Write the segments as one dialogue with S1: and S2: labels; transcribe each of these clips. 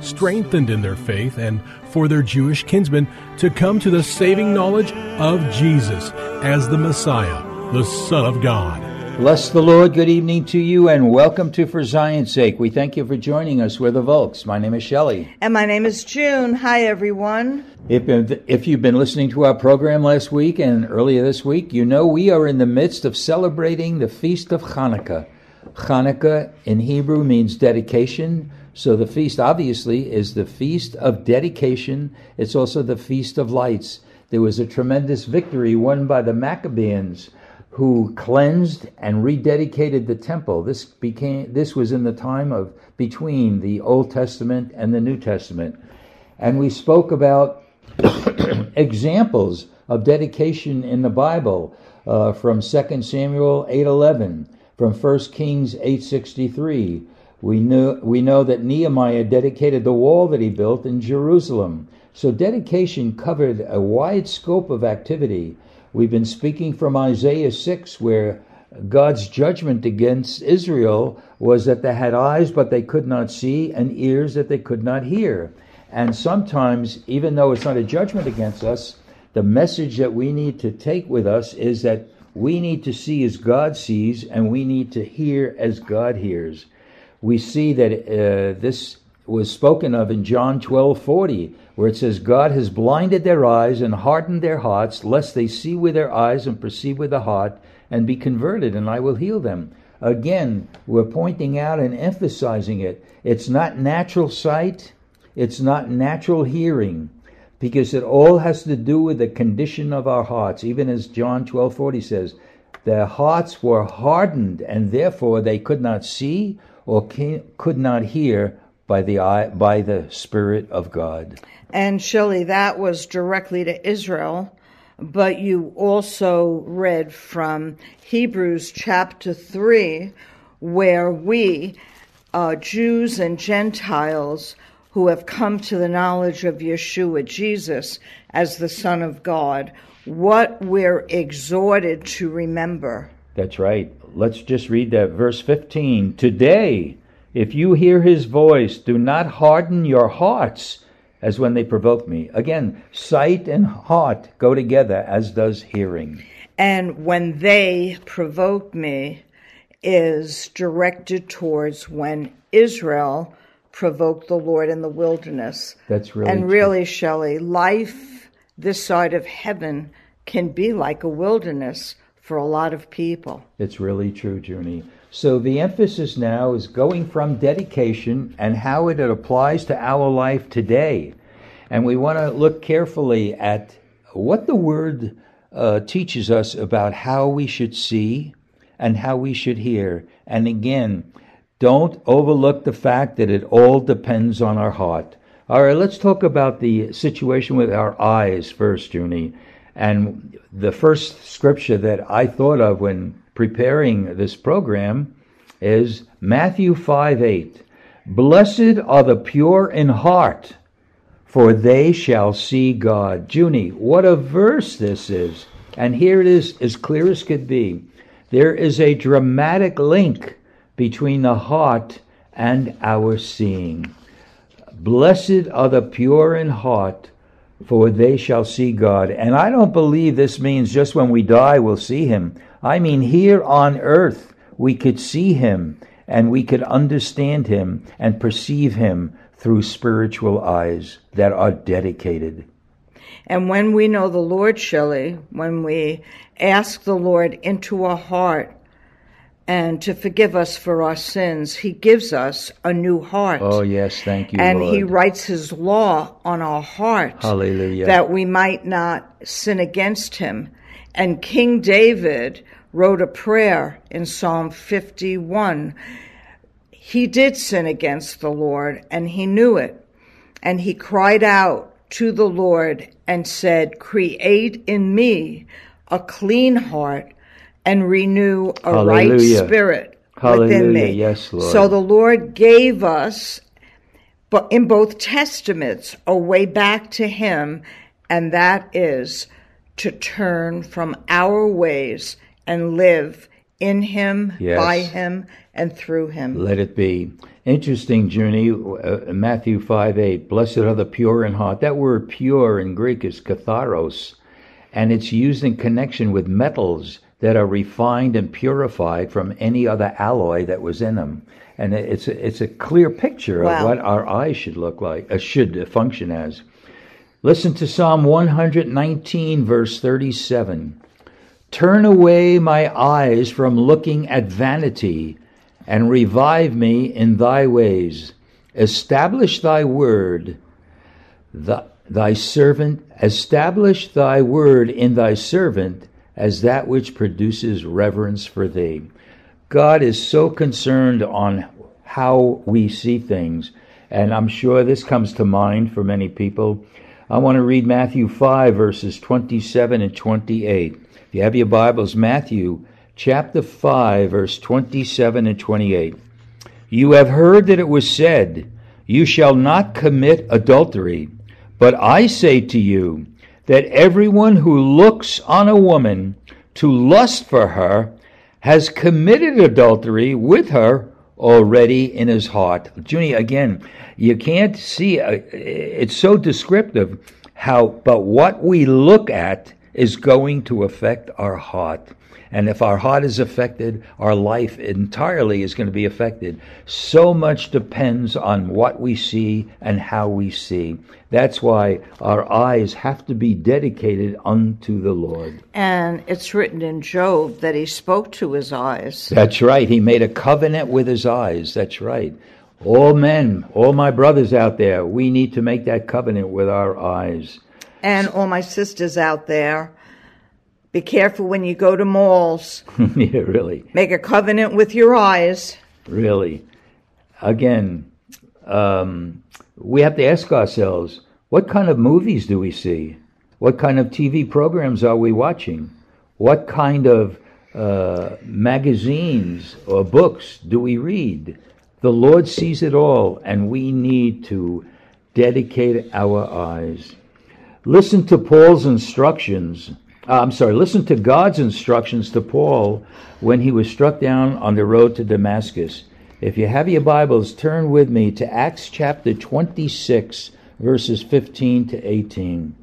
S1: strengthened in their faith and for their Jewish kinsmen to come to the saving knowledge of Jesus as the Messiah, the Son of God.
S2: Bless the Lord. Good evening to you and welcome to For Zion's Sake. We thank you for joining us. We're the Volks. My name is Shelley.
S3: And my name is June. Hi, everyone.
S2: If, if you've been listening to our program last week and earlier this week, you know we are in the midst of celebrating the Feast of Hanukkah. Hanukkah in Hebrew means dedication. So the feast obviously is the feast of dedication. It's also the feast of lights. There was a tremendous victory won by the Maccabees who cleansed and rededicated the temple. This became this was in the time of between the Old Testament and the New Testament. And we spoke about examples of dedication in the Bible uh, from 2 Samuel 8:11, from 1 Kings 8:63, we know, we know that Nehemiah dedicated the wall that he built in Jerusalem. So dedication covered a wide scope of activity. We've been speaking from Isaiah 6, where God's judgment against Israel was that they had eyes but they could not see and ears that they could not hear. And sometimes, even though it's not a judgment against us, the message that we need to take with us is that we need to see as God sees and we need to hear as God hears we see that uh, this was spoken of in John 12:40, where it says, God has blinded their eyes and hardened their hearts, lest they see with their eyes and perceive with the heart and be converted, and I will heal them. Again, we're pointing out and emphasizing it. It's not natural sight, it's not natural hearing, because it all has to do with the condition of our hearts, even as John 12:40 says, their hearts were hardened, and therefore they could not see or could not hear by the eye, by the Spirit of God.
S3: And Shelley, that was directly to Israel, but you also read from Hebrews chapter 3, where we, uh, Jews and Gentiles, who have come to the knowledge of Yeshua, Jesus, as the Son of God, what we're exhorted to remember.
S2: That's right. Let's just read that verse 15. Today, if you hear his voice, do not harden your hearts as when they provoke me. Again, sight and heart go together, as does hearing.
S3: And when they provoke me is directed towards when Israel provoked the Lord in the wilderness.
S2: That's really
S3: And really, Shelley, life this side of heaven can be like a wilderness for a lot of people.
S2: It's really true, Junie. So the emphasis now is going from dedication and how it applies to our life today. And we want to look carefully at what the Word uh, teaches us about how we should see and how we should hear. And again, don't overlook the fact that it all depends on our heart. All right, let's talk about the situation with our eyes first, Junie. And the first scripture that I thought of when preparing this program is Matthew 5 8. Blessed are the pure in heart, for they shall see God. Junie, what a verse this is. And here it is, as clear as could be. There is a dramatic link between the heart and our seeing. Blessed are the pure in heart, for they shall see God. And I don't believe this means just when we die we'll see him. I mean, here on earth we could see him and we could understand him and perceive him through spiritual eyes that are dedicated.
S3: And when we know the Lord, Shelley, when we ask the Lord into our heart and to forgive us for our sins, He gives us a new heart.
S2: Oh, yes, thank you.
S3: and
S2: Lord.
S3: He writes His law on our heart
S2: Hallelujah.
S3: that we might not sin against Him. And King David wrote a prayer in Psalm 51. He did sin against the Lord, and he knew it. And he cried out to the Lord and said, Create in me a clean heart and renew a right
S2: Hallelujah.
S3: spirit within me.
S2: Yes, Lord.
S3: So the Lord gave us, but in both testaments, a way back to Him, and that is to turn from our ways and live in Him,
S2: Yes.
S3: by Him, and through Him.
S2: Let it be. Interesting, Junie, uh, Matthew 5 8. Blessed are the pure in heart. That word pure in Greek is katharos, and it's used in connection with metals that are refined and purified from any other alloy that was in them. And it's a, it's a clear picture
S3: Wow.
S2: of what our eyes should look like, uh, should function as. Listen to Psalm 119, verse 37. Turn away my eyes from looking at vanity, and revive me in thy ways. Establish thy word, th- thy servant, establish thy word in thy servant as that which produces reverence for thee. God is so concerned on how we see things, and I'm sure this comes to mind for many people. I want to read Matthew 5, verses 27 and 28. If you have your Bibles, Matthew chapter 5, verse 27 and 28. You have heard that it was said, You shall not commit adultery. But I say to you that everyone who looks on a woman to lust for her has committed adultery with her already in his heart. Junie, again, you can't see, uh, it's so descriptive how, but what we look at is going to affect our heart. And if our heart is affected, our life entirely is going to be affected. So much depends on what we see and how we see. That's why our eyes have to be dedicated unto the Lord.
S3: And it's written in Job that he spoke to his eyes.
S2: That's right. He made a covenant with his eyes. That's right. All men, all my brothers out there, we need to make that covenant with our eyes.
S3: And all my sisters out there, be careful when you go to malls.
S2: yeah, really.
S3: Make a covenant with your eyes.
S2: Really. Again, um, we have to ask ourselves what kind of movies do we see? What kind of TV programs are we watching? What kind of uh, magazines or books do we read? The Lord sees it all, and we need to dedicate our eyes. Listen to Paul's instructions. uh, I'm sorry, listen to God's instructions to Paul when he was struck down on the road to Damascus. If you have your Bibles, turn with me to Acts chapter 26, verses 15 to 18.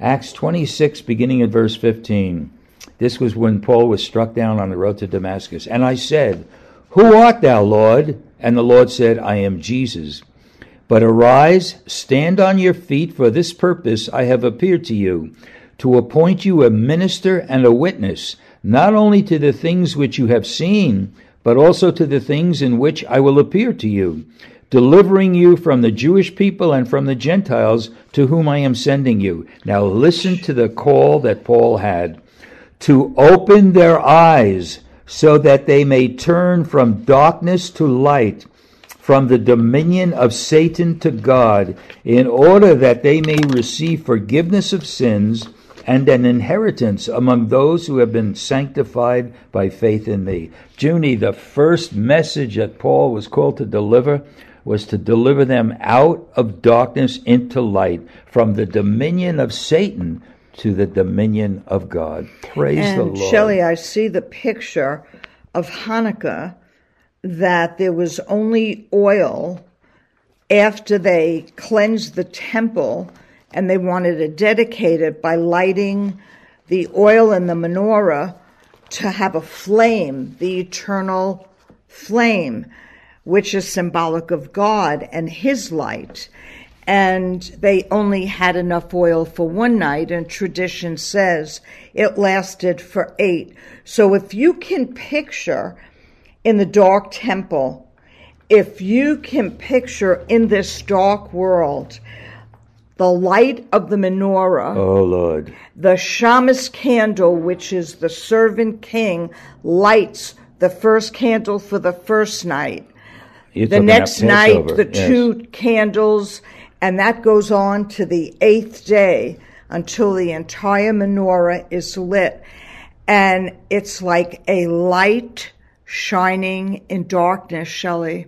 S2: Acts 26, beginning at verse 15. This was when Paul was struck down on the road to Damascus. And I said, Who art thou, Lord? And the Lord said, I am Jesus. But arise, stand on your feet, for this purpose I have appeared to you, to appoint you a minister and a witness, not only to the things which you have seen, but also to the things in which I will appear to you, delivering you from the Jewish people and from the Gentiles to whom I am sending you. Now listen to the call that Paul had to open their eyes so that they may turn from darkness to light, from the dominion of Satan to God, in order that they may receive forgiveness of sins and an inheritance among those who have been sanctified by faith in me. Junie, the first message that Paul was called to deliver was to deliver them out of darkness into light, from the dominion of Satan to the dominion of God. Praise the
S3: And
S2: Lord.
S3: Shelley, I see the picture of Hanukkah that there was only oil after they cleansed the temple and they wanted to dedicate it by lighting the oil in the menorah to have a flame, the eternal flame. which is symbolic of God and His light. And they only had enough oil for one night, and tradition says it lasted for eight. So if you can picture in the dark temple, if you can picture in this dark world, the light of the menorah,
S2: Oh, Lord.
S3: the shamus candle, which is the servant king, lights the first candle for the first night.
S2: You're
S3: The next night, the
S2: yes.
S3: two candles, and that goes on to the eighth day until the entire menorah is lit. And it's like a light shining in darkness, Shelley.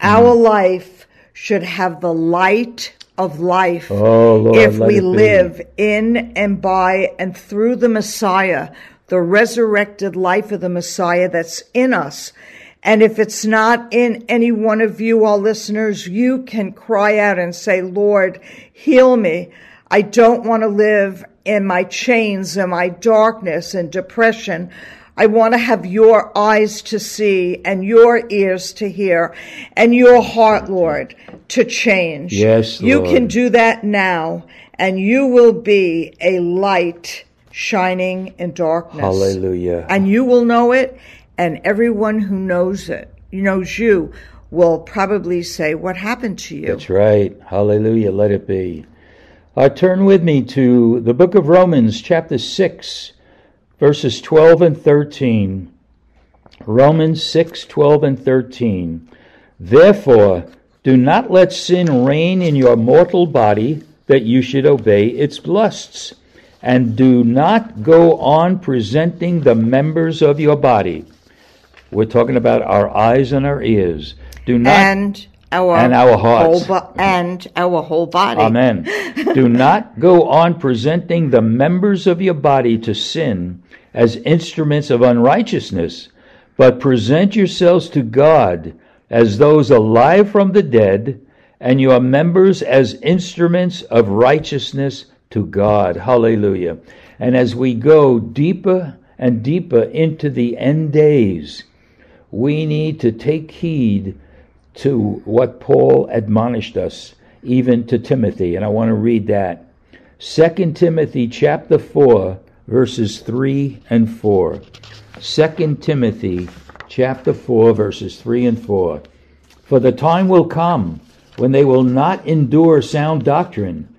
S3: Our
S2: Mm.
S3: life should have the light of life
S2: Oh, Lord,
S3: if we live in and by and through the Messiah, the resurrected life of the Messiah that's in us. And if it's not in any one of you, all listeners, you can cry out and say, Lord, heal me. I don't want to live in my chains and my darkness and depression. I want to have your eyes to see and your ears to hear and your heart, Lord, to change.
S2: Yes,
S3: You
S2: Lord.
S3: can do that now and you will be a light shining in darkness.
S2: Hallelujah.
S3: And you will know it and everyone who knows it, knows you, will probably say, what happened to you?
S2: That's right. Hallelujah. Let it be. Uh, turn with me to the book of Romans, chapter 6, verses 12 and 13. Romans 6, 12 and 13. Therefore, do not let sin reign in your mortal body, that you should obey its lusts. And do not go on presenting the members of your body. We're talking about our eyes and our ears. Do not
S3: and our,
S2: And our hearts.
S3: bo- and our whole body.
S2: Amen. Do not go on presenting the members of your body to sin as instruments of unrighteousness, but present yourselves to God as those alive from the dead, and your members as instruments of righteousness to God. Hallelujah. And as we go deeper and deeper into the end days, we need to take heed to what Paul admonished us, even to Timothy, and I want to read that. 2 Timothy chapter 4, verses 3 and 4. 2 Timothy chapter 4, verses 3 and 4. For the time will come when they will not endure sound doctrine,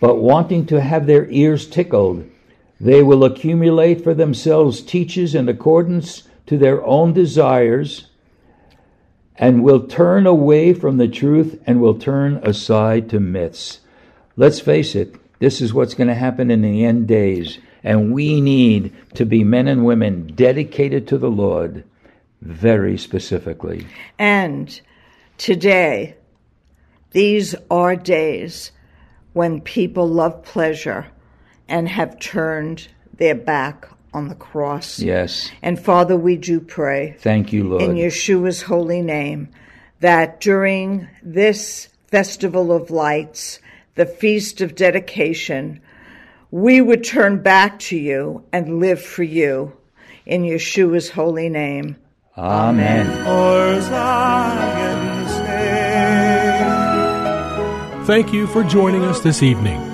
S2: but wanting to have their ears tickled, they will accumulate for themselves teachers in accordance to their own desires and will turn away from the truth and will turn aside to myths. Let's face it, this is what's going to happen in the end days, and we need to be men and women dedicated to the Lord very specifically.
S3: And today, these are days when people love pleasure and have turned their back on the cross.
S2: Yes.
S3: And Father, we do pray
S2: Thank you, Lord.
S3: in Yeshua's holy name that during this festival of lights, the feast of dedication, we would turn back to you and live for you in Yeshua's holy name.
S2: Amen.
S4: For Zion's sake.
S1: Thank you for joining us this evening.